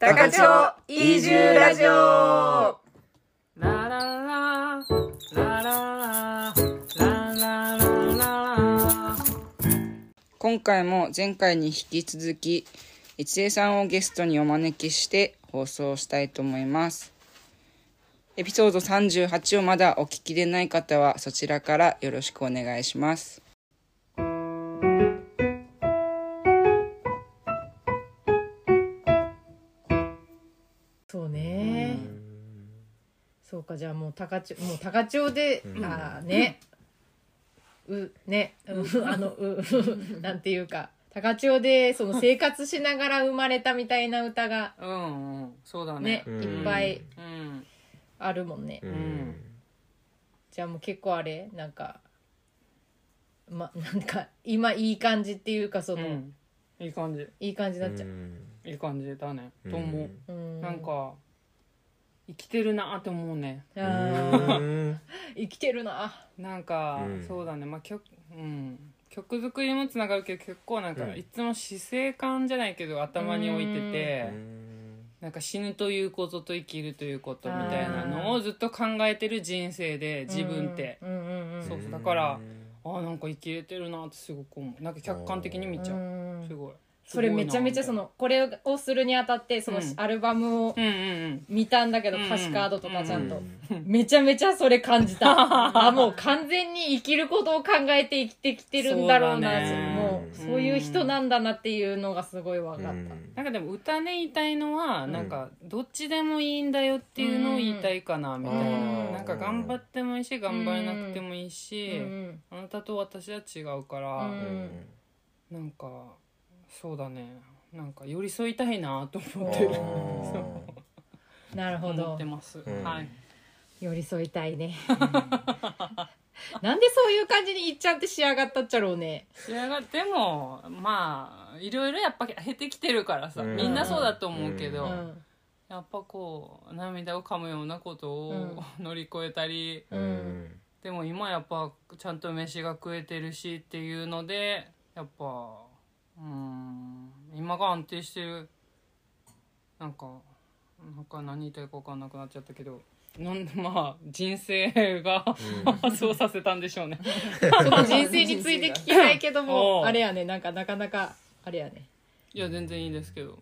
高千移住ラジオ。ラララララララララ今回も前回に引き続き一恵さんをゲストにお招きして放送したいと思います。エピソード38をまだお聞きでない方はそちらからよろしくお願いします。じゃあもう高千もう高千穂で、ああね。うね。うあのう なんていうか。高千穂でその生活しながら生まれたみたいな歌がうんうんそうだね。ねいっぱいうん。あるもんね、ん。じゃあもう結構あれ？なんかまなんか今いい感じっていうかその、うん。いい感じ。いい感じになっちゃう、いい感じだね。と思う。うん。なんか生きてるなって思うね。生きてるな。なんか、うん。そうだね。まあ曲うん。曲作りにもつながるけど結構なんか、うん。いつも死生観じゃないけど頭に置いてて、うん。なんか死ぬということと生きるということみたいなのをずっと考えてる人生で自分って、うんうんうんそうそうだからあーなんか生きれてるなってすごく思う。なんか客観的に見ちゃう。うん。すごいそれめちゃめちゃそのこれをするにあたってそのうん。アルバムを見たんだけどうん。歌詞カードとかちゃんと。うん。めちゃめちゃそれ感じた。あもう完全に生きることを考えて生きてきてるんだろうなもうそういう人なんだなっていうのがすごい分かった。なんかでも歌で言いたいのは、なんかどっちでもいいんだよっていうのを言いたいかなみたいな、うん。なんか頑張ってもいいし頑張れなくてもいいし、うん。あなたと私は違うから、うん。なんかそうだね。なんか寄り添いたいなと思ってる。なるほど。思ってます、うん。はい。寄り添いたいね。なんでそういう感じにいっちゃんって仕上がったっちゃろうね。仕上がってもまあいろいろやっぱ減ってきてるからさ、うん。みんなそうだと思うけど、うん。やっぱこう涙を噛むようなことを乗り越えたり、うん。でも今やっぱちゃんと飯が食えてるしっていうのでやっぱうん。今が安定してる。なんかなんか何言いたいか分かんなくなっちゃったけど。なんで まあ人生が、そうさせたんでしょうね。その人生について聞きたいけどおも う。あれやね。なんかなかなかあれやね。いや全然いいですけど。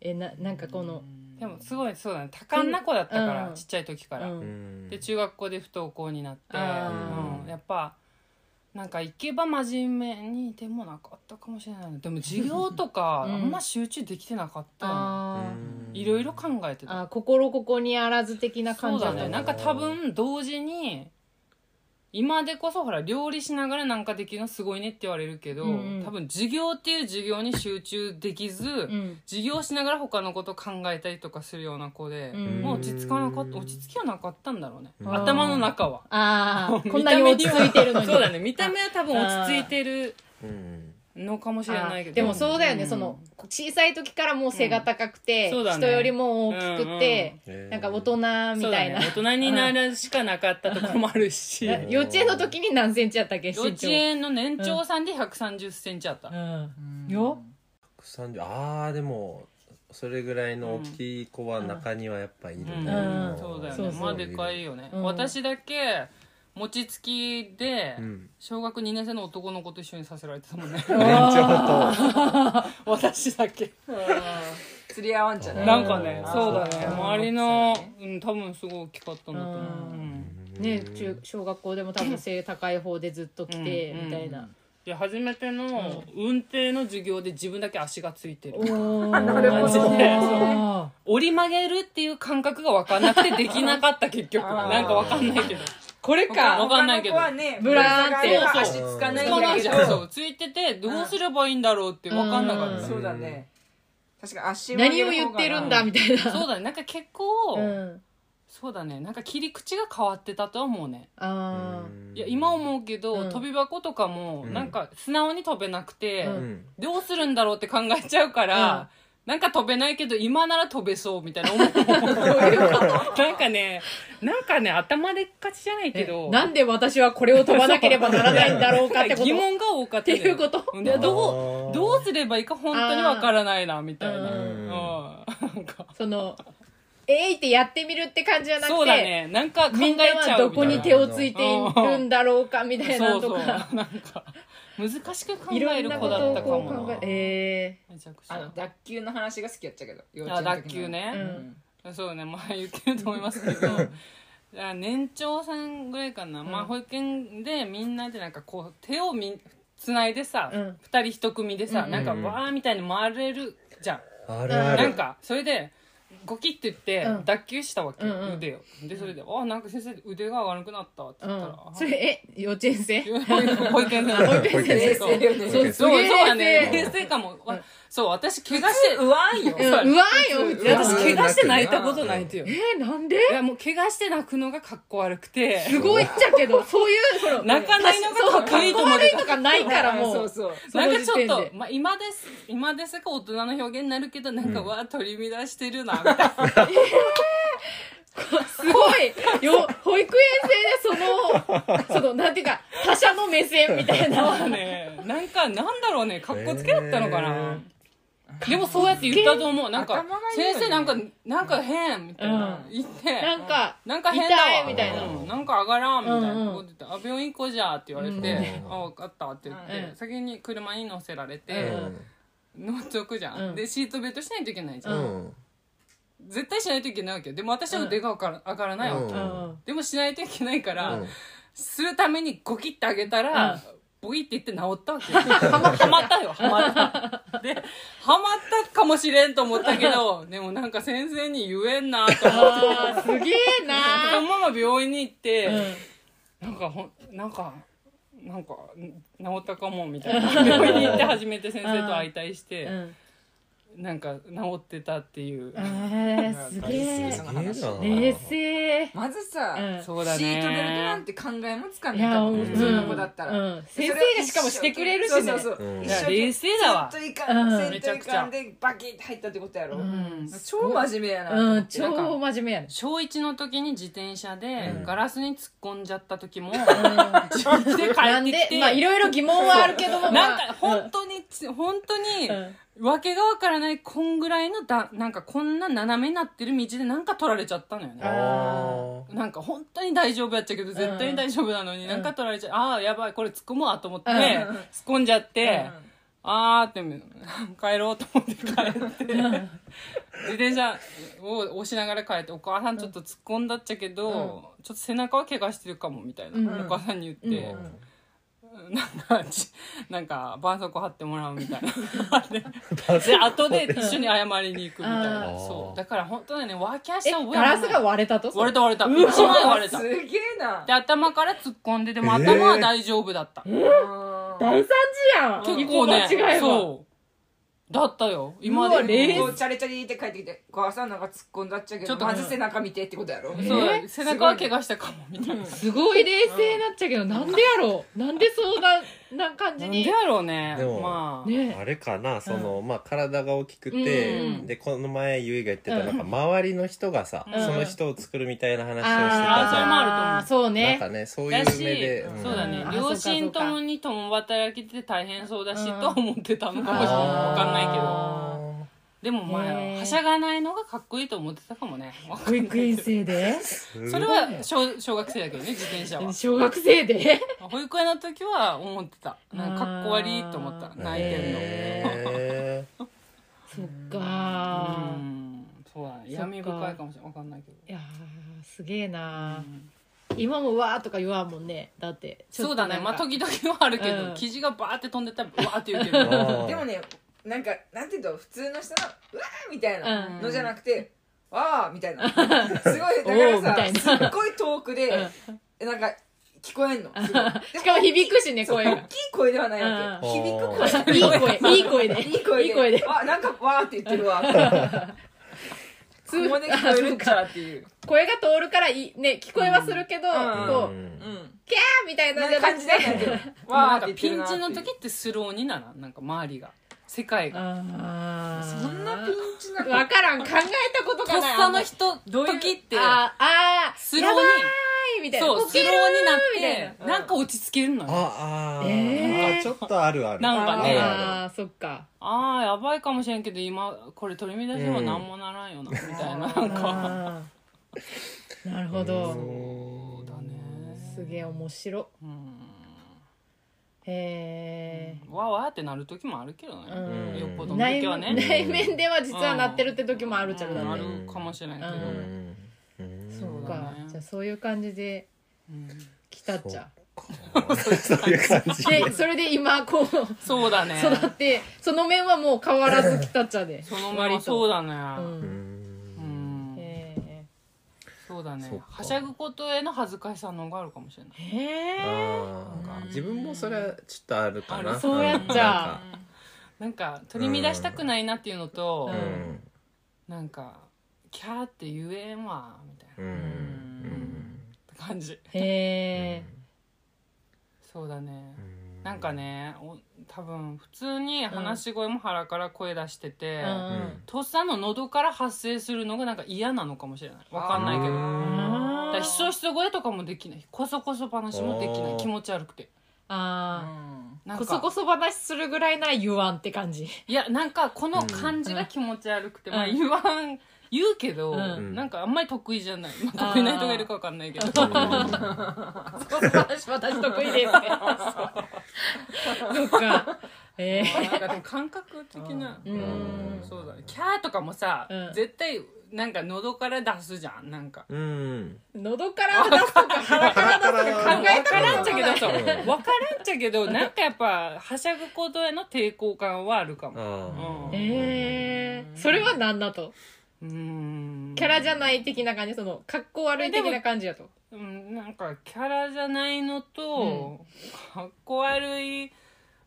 えななんかこのでもすごいそうだね。多感な子だったから、うん。ちっちゃい時から、うん。で中学校で不登校になって、あうん、やっぱなんか行けば真面目にでもなかったかもしれないでも授業とか うん。あんま集中できてなかった。いろいろ考えてーた。あ心ここにあらず的なそう感じだったのだね。なんか多分同時に今でこそほら料理しながらなんかできるのすごいねって言われるけど、うんうん。多分授業っていう授業に集中できず、うん。授業しながら他のこと考えたりとかするような子で、うん。もう落ち着かなかった落ち着きはなかったんだろうね、うん。頭の中は。ああ こんなに落ち着いてるのに。そうだね。見た目は多分落ち着いてる。うんのかもしれないけど。でもそうだよね、ん。その小さい時からもう背が高くて、うんね。人よりも大きくて、うんなんか大人みたいな、大人になるしかなかったところもあるし。な 幼稚園の時に何センチやったっけ？幼稚園の年長さんで1 3 0センチあった、うん。よ？130ああでもそれぐらいの大きい子は中にはやっぱいるね、うん。そうだよね。まあでかいよね、うん。私だけ餅つきでうん。小学2年生の男の子と一緒にさせられてたもんね。年長と。私だけ。釣り合わんじゃないなんかねうん。そうだね。うん周りの、うん、多分すごい大きかったんだと思う、ううん。ね中小学校でも多分背高い方でずっと来て、うん。みたいな、で初めての運転の授業で自分だけ足がついてる。おおマジで。ー折り曲げるっていう感覚が分かんなくてできなかった結局。あー。なんか分かんないけどこれか。わかんないけど。他の子はねブラーンって。足つかないつかないじゃんそそう。うついててどうすればいいんだろうって分かんなかった、うん。そうだね。確か足何を言ってるんだみたいな。そうだね。なんか結構、うん。そうだね。なんか切り口が変わってたとは思うね。あいや今思うけど、うん。飛び箱とかもうん。なんか素直に飛べなくて、うん。うん。どうするんだろうって考えちゃうから、なんか飛べないけど今なら飛べそうみたいな思う。なんかねなんかね頭でっかちじゃないけど。ーなんで私はこれを飛ばなければならないんだろうかってこと？疑問が多かったっていうこと？でどうどうすればいいか本当にわからないなみたいな、うん。うん。なんか。そのえいってやってみるって感じじゃなくてそうだね。なんか考みんな。えちゃうはどこに手をついているんだろうかみたいなのそうそうとかなんか難しく考える子だったかもな。ええめちゃくちあのゃ脱臼の話が好きやったけど幼あ稚園の時の脱臼ね、うん。そうね。まあ言ってると思いますけど。あ年長さんぐらいかな、まあ保育園でみんなでなんかこう手をみつないでさ、うん。二人一組でさ、うん。なんかわーみたいに回れるじゃん、あるある。なんかそれでゴキって言ってうん。脱臼したわけ、うんうん。腕を。でそれで「あなんか先生腕が悪くなった」ってうん言ったら、それえ幼稚園生？保育園生。保育園生。冷そう静よねそうそうそうやね冷冷静かも、わそう私怪我してうわんよ。う。んうわんよ私怪我して泣いたことないってよ。えーなんで？いやもう怪我して泣くのがかっこ悪くて。すごいっちゃけど そういうその泣かないのがかっこいいと思ってた悪いとかないからもう。そうそうなんかちょっと、まあ、今です今ですが大人の表現になるけどなんか、わあ取り乱してるなみたいな。すごい。よ保育園生でそのそのなんていうか他者の目線みたいな。ね。なんかなんだろうね。かっこつけだったのかな、へでもそうやって言ったと思う。なんか先生なんかなんか変みたいな、うん。言って。なんかなんか変だわ。みたいな。うん。なんか上がらんみたいなうんうんこと言って、あ病院行こうじゃって言われて、うんあ分かったって言って、うん。先に車に乗せられて、うん。乗っとくじゃん、うん。でシートベルトしないといけないじゃ、うん。ん絶対しないといけないわけ。よでも私は腕が上がら上がらないわけ、でもしないといけないから、うん。するためにゴキってあげたら、うんボキって言って治ったわけよ。はまはまったよはまった。ではまったかもしれんと思ったけどでもなんか先生に言えんなと思って。すげえそな。のまま病院に行って、うん。なんかほんなんかなんかん治ったかもみたいな。病院に行って初めて先生と相対して、うんなんか治ってたっていう、えー、すげえその話すげえな冷静。まずさ、うん。そうだね。シートベルトなんて考えもつかない。多分うん。普通の子だったら、うん。先生がしかもしてくれるしね。そうそうそう、冷静だわ。せんといかん、うん。せんといかんでバキッて入ったってことやろ、うん。超真面目やなうん。超真面目やね小1の時に自転車でうん。ガラスに突っ込んじゃった時も、うん。自分で帰なんでってきて、まあいろいろ疑問はあるけどもなんかまあ本当に、本当に、うんわけがわからないこんぐらいのだなんかこんな斜めになってる道でなんか取られちゃったのよね。あなんか本当に大丈夫やっちゃうけど絶対に大丈夫なのに、ん。なんか取られちゃう、ああやばいこれ突っ込むわと思って、うん。突っ込んじゃって、うん。あーって帰ろうと思って帰って。自転車を押しながら帰ってお母さんちょっと突っ込んだっちゃけど、ちょっと背中は怪我してるかもみたいな、うん。お母さんに言って、うんなんかちなんか絆創膏貼ってもらうみたいな。でで後で一緒に謝りに行くみたいな。そう。だから本当だねワーキャーしえたガラスが割れたと？割れた割れた。一枚割れた。すげえな。で頭から突っ込んででも頭は大丈夫だった、うん大惨事やん。結構ね一歩間違えばそうだったよ。今うわで冷うチャリチャリって帰ってきて「お母さんなんか突っ込んだっちゃけどちょっとまず背中見て」ってことやろ。えそう。え？背中は怪我したかもみたいな、すごい。冷静になっちゃうけどなんでやろう？なんでそうなな感じに。なんでやろうね。でもまあ、ね。あれかなその、まあ体が大きくて、うん。でこの前ゆいが言ってたなんか周りの人がさ、うん。その人を作るみたいな話をしてたじあーそれもゃん、あると思うそうね。なんかねそういうだし、目で、ん。そうだね。うん両親ともに共働きで大変そうだし、とは思ってたのかもしれない。わかんないけど。あでもまあはしゃがないのがかっこいいと思ってたかもね。保んない育園生で？ー それは小小学生だけどね自転車は。小学生で？保育園の時は思ってた。なんかかっこ悪いと思った。泣いてんの、そっうかん。そうだね。闇深いかもしれない。わかんないけど。いやーすげえな。うん。今もわーとか言わんもんね。だってそうだね。まあ時々はあるけど、うん。生地がバーって飛んでたらバーって言うけど。でもねなんかなんていうの？普通の人の「うわー!」みたいなうん。のじゃなくて「わー!」みたいな。すごいだからさすっごい遠くでなんか聞こえんの。しかも響くしね声が。大きい声ではないわけ。うん。響く声。いい声。いい声で。いい声で。いい声で。あなんかわーって言ってるわ。ここで聞こえるんちゃうっていう。声が通るからいい。ね聞こえはするけど、うん。こう、キャーみたいな感じで。わーってんかピンチの時ってスローにならん？なんか周りが世界が。あそんなピンチなわからん。考えたこととっがない。さの人時って。ああスローに。やばいーみたいな。そうスローになってなんか落ち着けるのよ。ああ、ちょっとあるある。なんかね。あるあああそっか。ああやばいかもしれんけど今これ取り乱しも何もならんよなみたいなななるほど。そうだね。すげえ面白。うんへえわーわーってなる時もあるけどね。うん。よっぽどの内時はね。内面では実はなってるって時もあるっちゃうだうん。あねるかもしれないけど。うるうん。うん。そうか。じゃあそういう感じでうん来たっちゃ。そういう感じ。でそれで今こうそうだね。育ってその面はもう変わらず来たっちゃで。その前はそうだね。ううんそうだね。はしゃぐことへの恥ずかしさの方があるかもしれない。えへえ自分もそれはちょっとあるかな。あるそうやっちゃなんか。取り乱したくないなっていうのと、うん。なんかキャーって言えんわみたいな、うん。うん。って感じ。へえそうだね、うんなんかねお多分普通に話し声も腹から声出してて、うん。とっさの喉から発生するのがなんか嫌なのかもしれない。わかんないけど。だひそひそ声とかもできない。こそこそ話もできない。気持ち悪くて。あなんか。ーこそこそ話するぐらいなら言わんって感じ。いやなんかこの感じが気持ち悪くて、うん。まあ言わん言うけど、うん。なんかあんまり得意じゃない、まあ、得意な人がいるかわかんないけど。そう私私得意です。ねそっか。えー。なんかでも感覚的な、うん。そうだね。キャーとかもさ、うん。絶対なんか喉から出すじゃん。なんか。うん。喉から出すとか腹から出すとか考え分か。らんちゃけどそううん。分からんちゃけどなんかやっぱはしゃぐことへの抵抗感はあるかも。あうん。えー、それは何だと？うーん。キャラじゃない的な感じその格好悪い的な感じだと。うんなんかキャラじゃないのと、かっこ悪い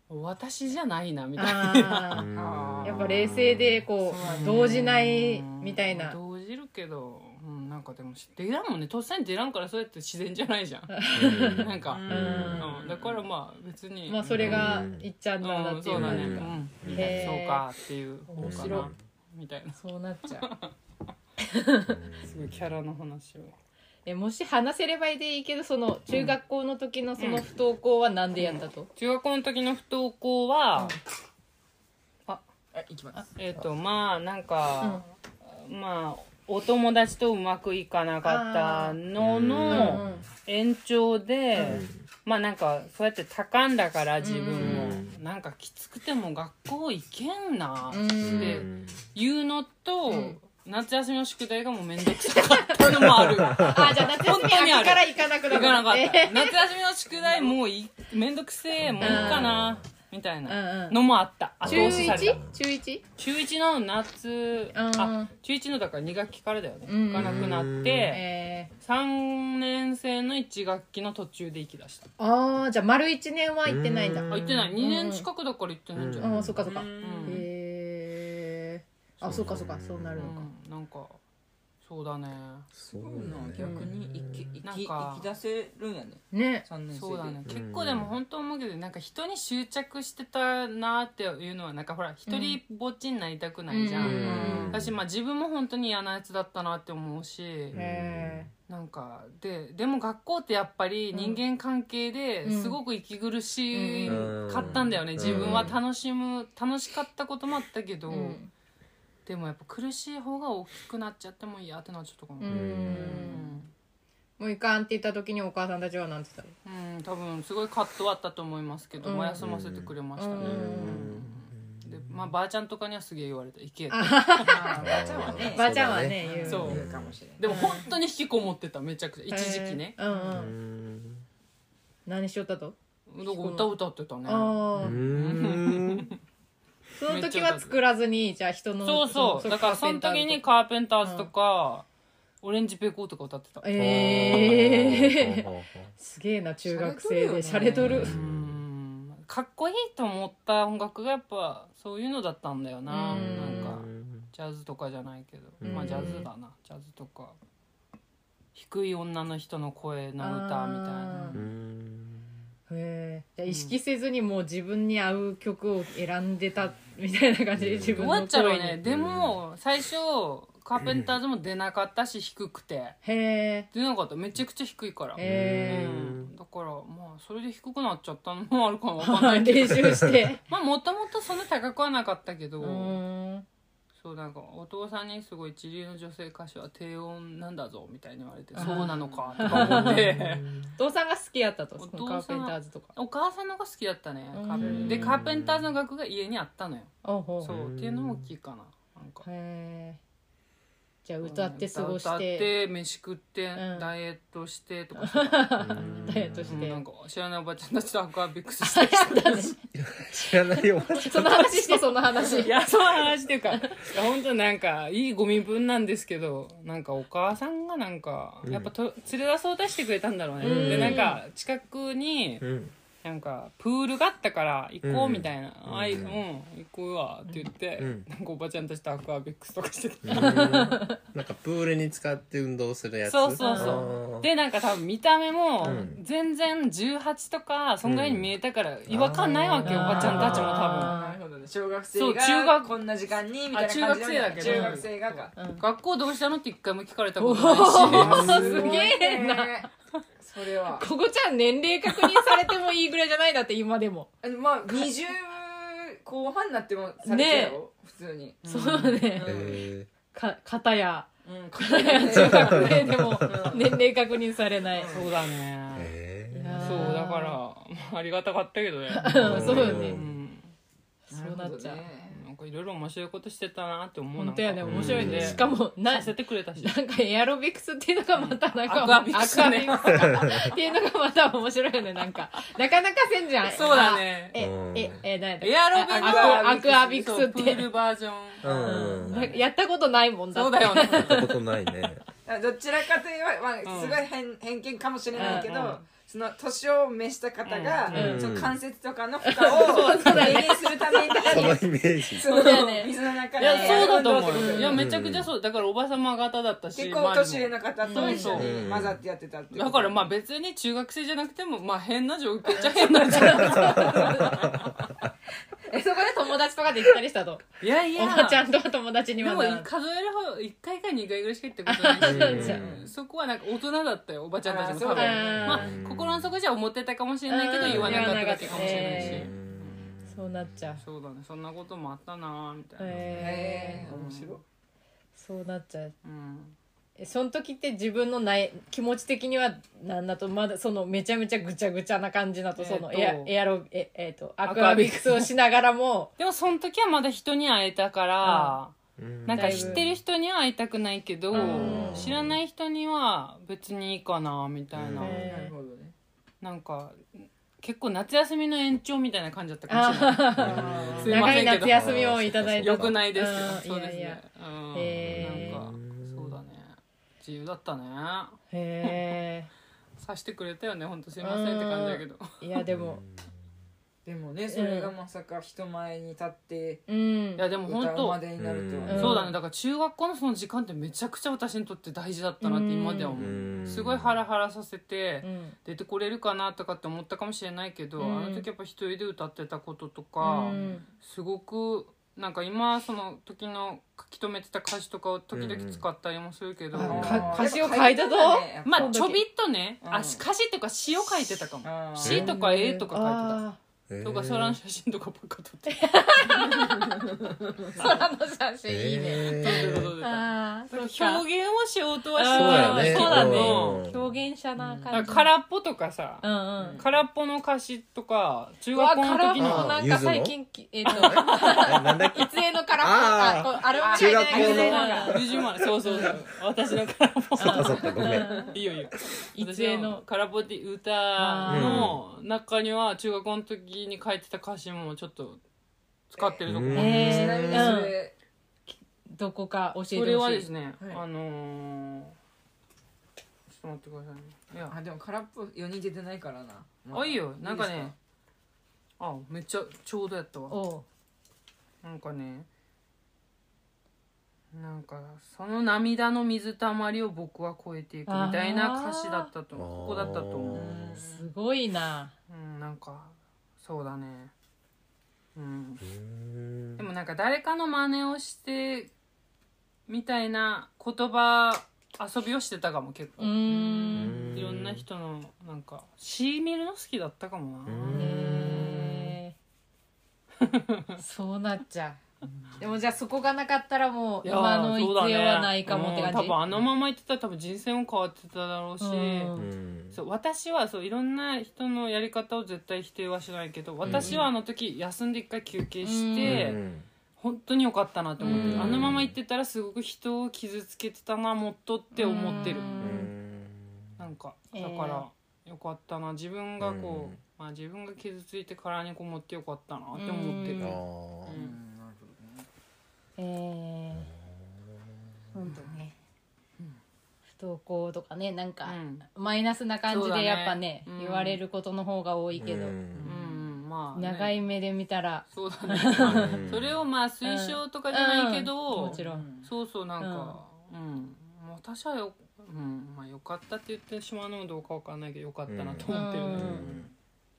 私じゃないなみたいな。やっぱ冷静でこう動じないみたいな。動じるけど、うん、なんかでも出らんもんね。とっさに出らんからそうやって自然じゃないじゃん。うん。なんか、ううん。んだからまあ別に。まあそれがうんいっちゃんなんだうんっていうそうだね、うん。へー。そうかっていう。面白いみたいな。そうなっちゃう。すごいキャラの話を。えもし話せればいいでいいけどその中学校の時のその不登校はなんでやったと、中学校の時の不登校は、あいきます。えっ、とまあなんか、まあお友達とうまくいかなかったのうん。の延長で、まあなんかそうやって多感だから自分も、うんなんかきつくても学校行けんなうんってうん。言うのと、ん。夏休みの宿題がもうめんどくさかったのもある。あじゃあ夏休み秋から行かなくな行かなかっえた。夏休みの宿題もういめんどくせえもういいかなみたいうんなうん。のもあった。後中押しされた。1? 中 1? 中1の夏うん。あ中1のだから2学期からだよね。うん。行かなくなってえ3年生の1学期の途中で行きだした。ー、ああじゃあ丸1年は行ってないんだ。うん。あ行ってない。2年近くだから行ってないんじゃない？ああそっかそっか。へん。えー、あそっかそっか。そうなるのか、うん。なんかそうだね。そうなんね逆に生き生きなんか生き出せるんやね。ね。3年生で。そうだね。ん。結構でも本当思うけどなんか人に執着してたなっていうのはなんかほら一人ぼっちになりたくないじゃん、うん。私まあ自分も本当に嫌なやつだったなって思うし、へなんかででも学校ってやっぱり人間関係ですごく息苦しかったんだよね、うん自分は楽しむ楽しかったこともあったけど、えうんでもやっぱ苦しい方が大きくなっちゃっても嫌ってなっちゃったかも。ううん。んもういかんって言った時にお母さんたちはなんて言ったの？うん、多分すごい葛藤あったと思いますけど、うん。まあ休ませてくれましたね、でまあばあちゃんとかにはすげえ言われた「行け 」ばあちゃんはねばあちゃんはね言う。そう。言うかもしれない。でも本当に引きこもってためちゃくちゃ。一時期ね。うんううん。ん何しよったと？だから歌歌ってたね。ああうんその時は作らずにじゃあ人のそうそう。だからその時にカーペンターズとか、オレンジペコとか歌ってた。ええー、すげえな中学生でシャレとる。うん。かっこいいと思った音楽がやっぱそういうのだったんだよな、うん。なんかジャズとかじゃないけど、うん。まあジャズだな。ジャズとか。低い女の人の声の歌みたいなじゃあ意識せずにもう自分に合う曲を選んでたみたいな感じで自分のどうやっちゃろう声に。ねでも最初カーペンターズも出なかったし低くて。へえ出なかった。めちゃくちゃ低いから、へうん、だからまあそれで低くなっちゃったのもあるかもわかんえないけど。練習して。まあもともとそんな高くはなかったけど、うーんそうなんかお父さんにすごい一流の女性歌手は低音なんだぞみたいに言われてそうなのかとか思って。お父さんが好きやったとカーペンターズとか。お母さんの方が好きだったねーでカーペンターズの楽が家にあったのよ。そうっていうのも大きいかななんか。へえじゃあ歌って過ごし歌ってて飯食って、うん。ダイエットしてとか。してたダイエットして。うん。なんか知らないおばちゃんたちとアクアビクスしたりして 知らないよその話してその話。いや、そういう話っていうか、いや本当なんか、いいご身分なんですけど、なんかお母さんがなんか、やっぱと連れ出そうとしてくれたんだろうね。うん。で、なんか、近くに、うんなんか、プールがあったから行こうみたいな。うん。あい、うん、行こうわって言って、うん。なんかおばちゃんたちとアクアビクスとかしてて。うん。なんかプールに使って運動するやつ。そうそうそう。で、なんか多分見た目もうん、全然18とか、そんぐらいに見えたから、違和感ないわけよ、おばちゃんたちも多分。あなるほどね。小学生そうが中学こんな時間にみたいな感じあ中学生だけど。中学生がか。うん。学校どうしたの？って一回も聞かれたことないし。すげえな。ねそれは。ここちゃん年齢確認されてもいいぐらいじゃないだって今でも。あ のまあ20後半になってもされてたよ。普通に。そうね。へか片や。うん片や。中学生でも年齢確認されない。そうだーね。へいやー。そうだからまあありがたかったけどね。う んそうよね。うん。そうなっちゃうなんかいろいろ面白いことしてたなって思う本当やね面白いね。うん。しかもなさせてくれたし。なんかエアロビクスっていうのがまたなんかアクアビクスね。アクアビクスかっていうのがまた面白いよね。なんかなかなかせんじゃん。そうだね。えうん。ええ何やエアロビクス。アクアクアビクスっそうプーてルバージョン。うん。なやったことないもんだそうだよね。やったことないね。どちらかといえば、まあ、うんすごい偏,、偏見かもしれないけど、うんうんその年を召した方が、うん。その関節とかの負荷を 軽減するためにそのイメージ。そのそうだよね。水の中で。いやそうだと思ういやめちゃくちゃそう。だからおばさま方だったし。結構年上の方と一緒うんに混ざってやってたっていう。だからまあ別に中学生じゃなくてもまあ変な状況。っちゃ変なんじゃないえそこで友達とかで行ったりしたといやいや。おばちゃんとは友達にでもはならん数えるほど1回か2回ぐらいしか行ったことないし、うんうん。そこはなんか大人だったよおばちゃんたちも多分あー。そうだよねまあ心の底じゃ思ってたかもしれないけどうん言わなかっただけかもしれないし、えそうなっちゃう。そうだね。そんなこともあったなーみたいな、へえ面白い。そうなっちゃう。うん。えその時って自分のない気持ち的にはなんだとまだそのめちゃめちゃぐちゃぐちゃな感じだとそのエアえーとエアロええーとアアク。アビクスをしながらも。でもその時はまだ人に会えたから、うん。なんか知ってる人には会いたくないけど、うん。知らない人には別にいいかなみたいな、うん。へなるほどねなんか結構夏休みの延長みたいな感じだったかもしれない。長い夏休みをいただいたよくないです。そうですね。いやいや。うん。へー自由だったね。へ さしてくれたよね本当すいませんって感じだけど。えいやでも。でもねそれがまさか人前に立ってうん。いやでも本当までになるとそうだね。だから中学校のその時間ってめちゃくちゃ私にとって大事だったなって今では思う。うん。すごいハラハラさせてうん。出てこれるかなとかって思ったかもしれないけど、うん。あの時やっぱ一人で歌ってたこととうか、ん。すごくなんか今その時の書き留めてた歌詞とかを時々使ったりもするけど、うんあー。か歌詞を書いたぞまあちょびっとね、うん。あ歌詞っていうか詩を書いてたかも、詩とか絵とか書いてた、とか空の写真とかばっか撮ってー空 の写真。いいねああそうか。表現をしようとはしてそうただね。そうだね。うん表現者な感じ。ら空っぽとかさ、うんうん。空っぽの歌詞とか中うわ学校の空っ時のぽなんか最近きえっと えなんだっけ？いつえの空っぽあー。あこうあれは中学校の？いつえの20万そうそうそう。私の空っぽ。あそっかごめん。いいよいいよ。いつえの？空っぽって歌の中には中学校の時に書いてた歌詞もちょっと使ってるとこもあるえー。ちなみにそれどこか教えてほしい。それはですね、はい。あのー、ちょっと待ってくださいね。いや。あでも空っぽ4人出てないからな。まあいいよ。なんかいいねあめっちゃちょうどやったわ。おう。なんかねなんかその涙の水たまりを僕は超えていくみたいな歌詞だったとここだったと思ううんすごいな。うんなんかそうだね。うん。うんでもなんか誰かの真似をしてみたいな言葉遊びをしてたかも結構、うー。んいろんな人のなんか詩見るの好きだったかもな、へー。そうなっちゃう でもじゃあそこがなかったらもういやー今の必要はないかもって感じ。うん多分あのまま言ってたら多分人生も変わってただろうし、うん。うんそう私はそういろんな人のやり方を絶対否定はしないけど私はあの時休んで一回休憩して、うん。本当に良かったなって思ってる、うん。あのまま言ってたらすごく人を傷つけてたなもっとって思ってる、うん。なんかえー。だから良かったな。自分がこう、うん。まあ、自分が傷ついて殻にこもって良かったなって思ってる、うん。あえー本当ね。不登校とかねなんかうん。マイナスな感じでやっぱねうん言われることの方が多いけど。うん。うん。うん。まあ、ね、長い目で見たら。そうだね、まあそれをまあ推奨とかじゃないけど、うん。もちろん。そうそうなんかうん、私はよ,、うん。まあ、よかったって言ってしまうのもどうかわかんないけどよかったなと思ってるね、うん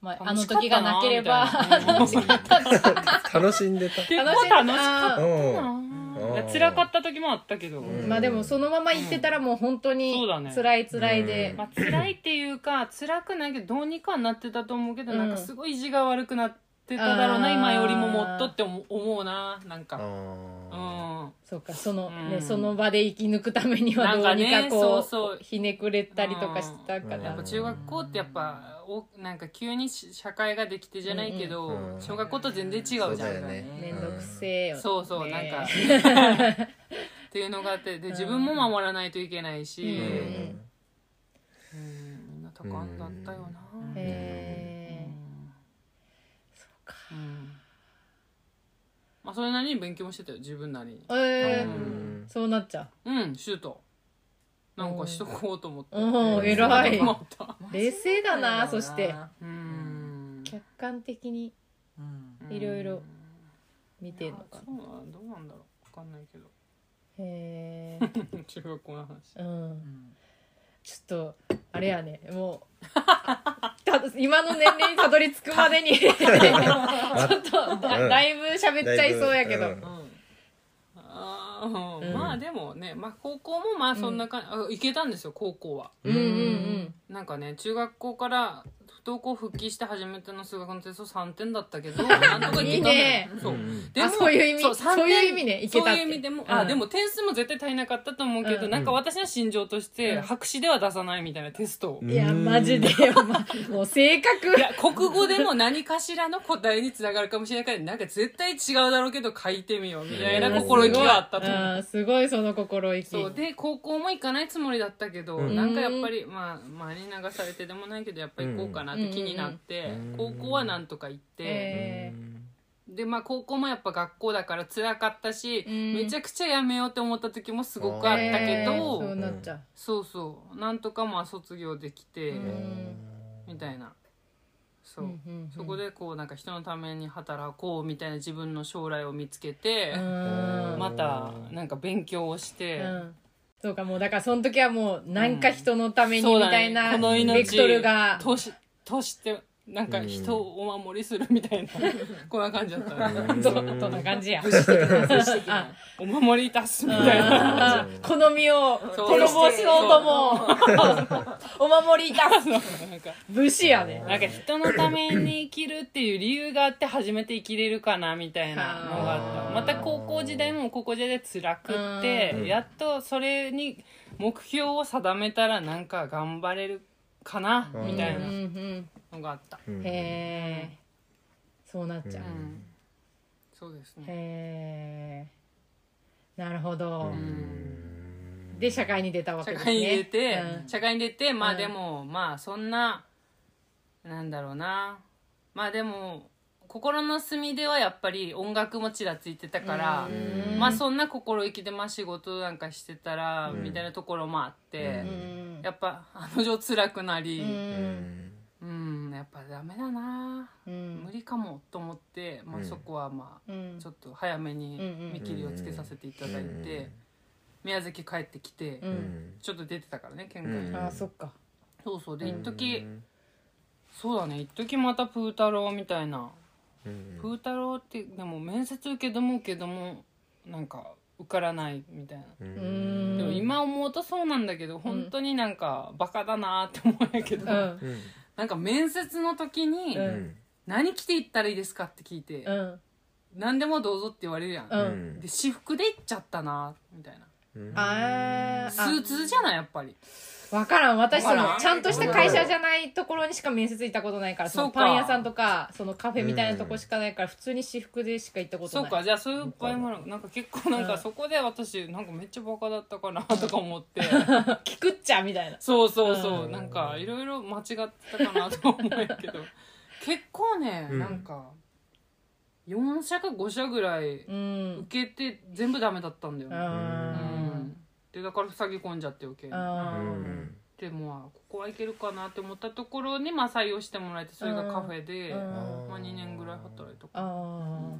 まああの時がなければ楽しかった。ー楽しんでた。結構楽しかった辛かった時もあったけど、ん。まあでもそのまま言ってたらもう本当に辛い辛いで。まあ辛いっていうか辛くないけどどうにかはなってたと思うけど、うん。なんかすごい意地が悪くなってただろうな今よりももっとって思うななんあかうーん。そうかそのうん。ねその場で生き抜くためにはどうにかこそうそう。うひねくれたりとかしたかうん。なやっぱ中学校ってやっぱおなんか急にし社会ができてじゃないけど、うん。うん。小学校と全然違うじゃん。そうだよね。めんどくせえよそうそう、ねなんか。っていうのがあってで自分も守らないといけないし、うん。うん。みんな多感だったよな、へうんまあそれなりに勉強もしてたよ自分なりに。ええー。うん。そうなっちゃう。んシュート。なんかしとこうと思って。うおお偉い。思った冷静だなそして。うん。客観的にいろいろ見てんのかそうなどうなんだろう。分かんないけど。へえ 中学校の話。うんちょっとあれやね。もう た今の年齢にたどり着くまでに ちょっとだうん。だいぶ喋っちゃいそうやけど、うん。うん。まあでもね、まあ、高校もまあそんな感じ、あ行けたんですよ高校は。うん、うんうん。なんかね中学校から不登校復帰して初めての数学のテスト3点だったけど なんとかいけたね。そう。うんでもあそういう意味？3そういう意味ねいけたそういう意味でも、うん。あでも点数も絶対足りなかったと思うけど、うんなんか私の心情として、うん。白紙では出さないみたいなテストを、うん。いやマジでよ、ま、もう性格。いや国語でも何かしらの答えにつながるかもしれないからなんか絶対違うだろうけど書いてみようみたいな心意気があったと。思う。うんすごいその心意気。そう。で高校も行かないつもりだったけど、うん。なんかやっぱりまあ周りに流されてでもないけどやっぱり行こうかなって気になって、うん。高校はなんとか行って、えでまあ高校もやっぱ学校だから辛かったし、うん。めちゃくちゃやめようって思った時もすごくあったけえーど、そうなっちゃう、そうそう。なんとかまあ卒業できて、うん。みたいな。そう、うんうんうん。そこでこうなんか人のために働こうみたいな自分の将来を見つけて、うん。またなんか勉強をして、うん。そうかもうだからその時はもうなんか人のためにみたいなこの命ベクトルがとしてなんか人をお守りするみたいな、こんな感じだった。ねどどんな感じや。あお守りいたすみたいな。あ好みをそう。滅ぼしようとも。お守りいたす。なんか。武士やね。なんか人のために生きるっていう理由があって初めて生きれるかなみたいなのがあった。また高校時代も高校時代で辛くってうん。やっとそれに目標を定めたらなんか頑張れるかなうん。みたいな。んのがあった。うん。へえそうなっちゃう、うん。そうですね。へえなるほど、うん。で社会に出たわけですね。社会に出て、うん。社会に出てまうん。あでも、まあそんななんだろうな。まあでも心の隅ではやっぱり音楽もちらついてたから、うん。まあそんな心意気でまあ仕事なんかしてたら、うん。みたいなところもあって、うん。やっぱあの女辛くなうりん。うん、やっぱダメだな、うん。無理かもと思って、まあ、うん。そこはまあうん。ちょっと早めに見切りをつけさせていただいて、宮崎帰ってきて、ちょっと出てたからね県外に、うんあそっか。そうそう。で一時、うんそうだね一時またプー太郎みたいな、うんプー太郎ってでも面接受けども受けどもなんか受からないみたいな。でも今思うとそうなんだけど本当になんかバカだなって思うんやけど、うん。うん。なんか面接の時にううん。ん「何着ていったらいいですか?」って聞いてうん「何でもどうぞ」って言われるやん、ううんん。で私服で行っちゃったなみたいな。うん。あー。スーツじゃないやっぱり分からん。私そわからん。のちゃんとした会社じゃないところにしか面接行ったことないからそのそうかパン屋さんとかそのカフェみたいなとこしかないから普通に私服でしか行ったことない。そうか。じゃあそういう場合もあるなんか結構なんかそこで私なんかめっちゃバカだったかなとか思って。聞くっちゃみたいな。そうそうそう。うん。なんかいろいろ間違ってたかなと思うけど。結構ねうん。なんか4社か5社ぐらいうん。受けて全部ダメだったんだよね。うあんでだから塞ぎ込んじゃって余計に。うん。でもここはいけるかなって思ったところにまあ採用してもらえてそれがカフェで、うん。まあ、2年ぐらい働いたかあら、ー。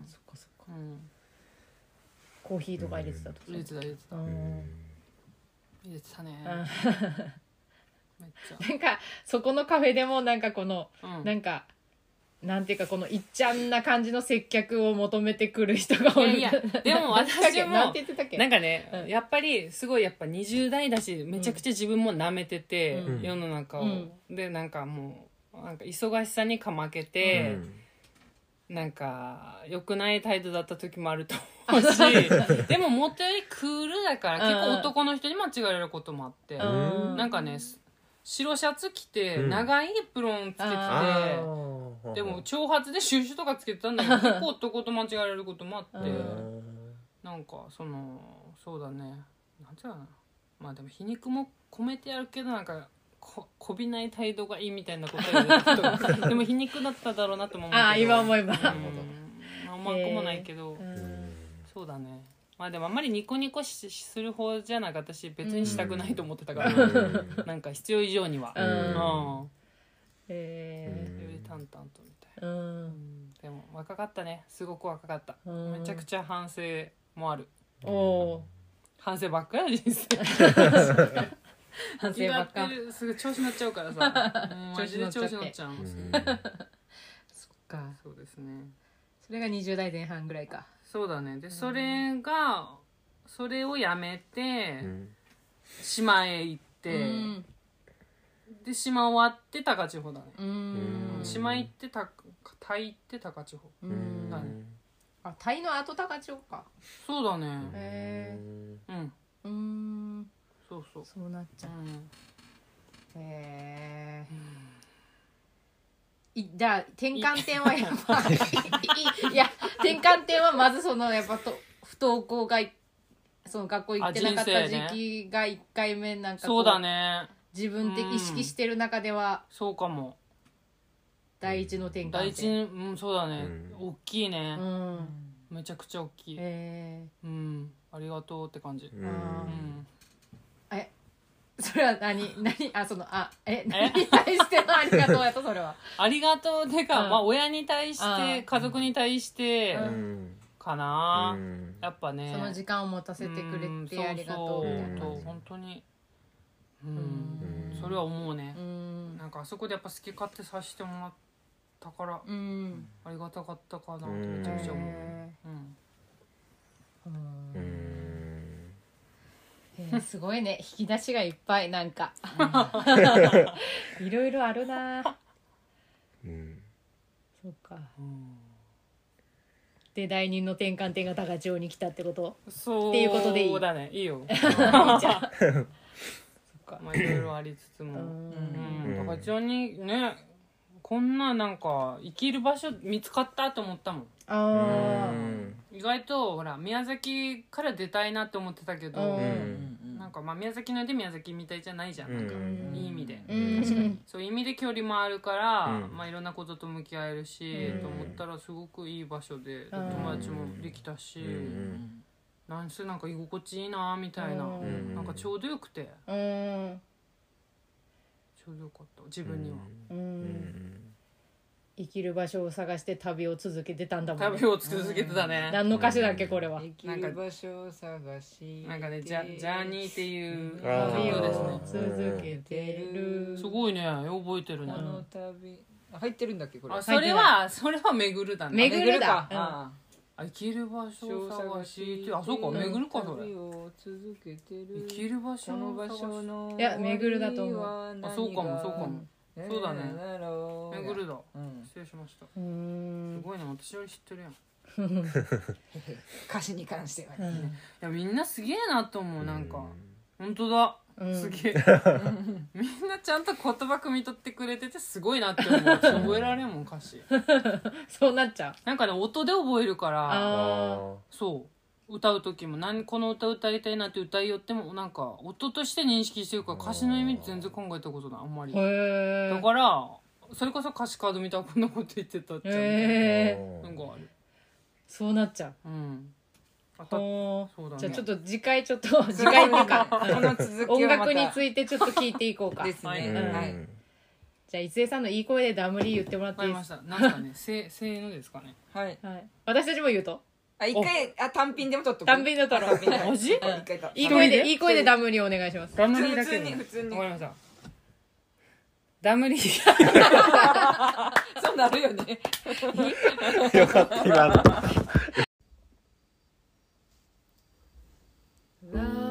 そっかそっかうん、コーヒーとか入れてたとか。入れてた入れてた。うん。入れてたね。あめっち なんかそこのカフェでもなんかこのゃ、うん、なんかなんていうかこのいっちゃんな感じの接客を求めてくる人がおるいやいやでも私もなんて言ってたっけ？なんかね、うん。やっぱりすごいやっぱ20代だしめちゃくちゃ自分も舐めてて、うん。世の中を、うん。でなんかもうなんか忙しさにかまけて、なんか良くない態度だった時もあると思うしでももっとよりクールだから結構男の人に間違えることもあって、うん。なんかね白シャツ着てうん。長いエプロンつけてて、あでも長髪でシュッシュとかつけてたんだけど 結構男と間違えられることもあって、うん。なんかそのそうだね。なんていうかな。まあでも皮肉も込めてやるけどなんかここびない態度がいいみたいなこと言われたことでも皮肉だっただろうなとも思うけど。ああ今思えば。うん。まあうまくもないけど、うん。そうだねまあでもあんまりニコニコしする方じゃなく私別にしたくないと思ってたから、なんか必要以上には、うん。うん。えより淡々とみたいな、ーううん。んでも若かったね。すごく若かった、うん。めちゃくちゃ反省もある。おお反省ばっかり人生。ー 反省ばっか。すぐ調子乗っちゃうからさ。調子乗っちゃう そっか。そうですね。それが20代前半ぐらいかそうだね。でそれがそれをやめて島へ行って、うん。で島終わって高千穂だね、うん。島行ってたタイ行って高千穂うんだね。あタイの後高千穂か。そうだね。へうん。えうん。そうそう。そうなっちゃう。うん。へえいじゃあ転換点はやっぱい。いいや転換点はまずそのやっぱと不登校がいその学校行ってなかった時期が1回目なんかこそうだね。自分的うん意識してる中ではそうかも。第一の転換点。第一にうんそうだね、うん。大きいね。う、ん。めちゃくちゃ大きい、えうん。ありがとうって感じ、あうん。ーえそれは何？何？あそのあえ何に対してのありがとうやとそれは？ありがとうってか、うん。まあ親に対しうん。て家族に対してうん。かな、やっぱね。その時間を持たせてくれてありがとうみたいな。そう本当に。ううん。んそれは思うね。う、ん。なんかあそこでやっぱ好き勝手させてもらったからうん。ありがたかったかなってうんめちゃくちゃ思う、すごいね。引き出しがいっぱいなんか。いろいろあるな。そうかで第二の転換点が高千穂に来たってこと？そうっていうことでいいだねいいよ じゃあそっか。まあいろいろありつつも。ううん。ん高千穂にねこんななんか生きる場所見つかったと思ったもん。あ意外とほら宮崎から出たいなって思ってたけど、うんなんかまあ宮崎ので宮崎みたいじゃないじゃん,、なんかうん。いい意味で、あうん。そういう意味で距離もあるから、うん。まあいろんなことと向き合えるし、うん。と思ったらすごくいい場所で、うん。友達もできたし、なんせなんか居心地いいなみたいな、うん。なんかちょうどよくて。うん。ちょうどよかった。自分には、うん生きる場所を探して旅を続けてたんだもんね。旅を続けてたね、何の歌詞だっけこれは？生きる場所を探しなんかねジャジャーニーっていう旅曲ですをね続けてる。すごいね。覚えてるね、あの旅。あ入ってるんだっけこれ？あそれはそれはめぐるだね。めぐるだ。ああ生きる場所探しってあそうか巡るかそれ。生きる場所この場所のいや巡るだと思う。うあそうかもそうかもそうだね。巡巡るだ。うん。失礼しました。うー。んすごいね。私より知ってるやん。い歌詞に関しては。ねうん。やみんなすげえなと思うなんか。本当だ。うん。すげえ。みんなちゃんと言葉汲み取ってくれててすごいなって思う。覚えられんもん歌詞。そうなっちゃう。なんかね音で覚えるから。あそう歌う時も何この歌歌いたいなって歌いよってもなんか音として認識してるから歌詞の意味全然考えたことないあんまり。あへえだからそれこそ歌詞カード見たらこんなこと言ってたっちゃうへえな。なんかある。そうなっちゃう。うん。当たそうだね。ーじゃあちょっと次回ちょっと 次回っていうか。この続き音楽についてちょっと聞いていこうか。ですはいね。うん。はい。じゃあ伊勢さんのいい声でダムリー言ってもらっわかりていいですました。なんすかね。せせーのですかね。はい。か、はい、私たちも言うと？あ一回あ単品でも撮っとく？単品で撮ろう。単品で。マジ一回といい声でで？いい声でダムリーお願いします。ダムリー普通だけで。に普通に。わかりました。ダムリー。そうなるよね。よかった今の。ラ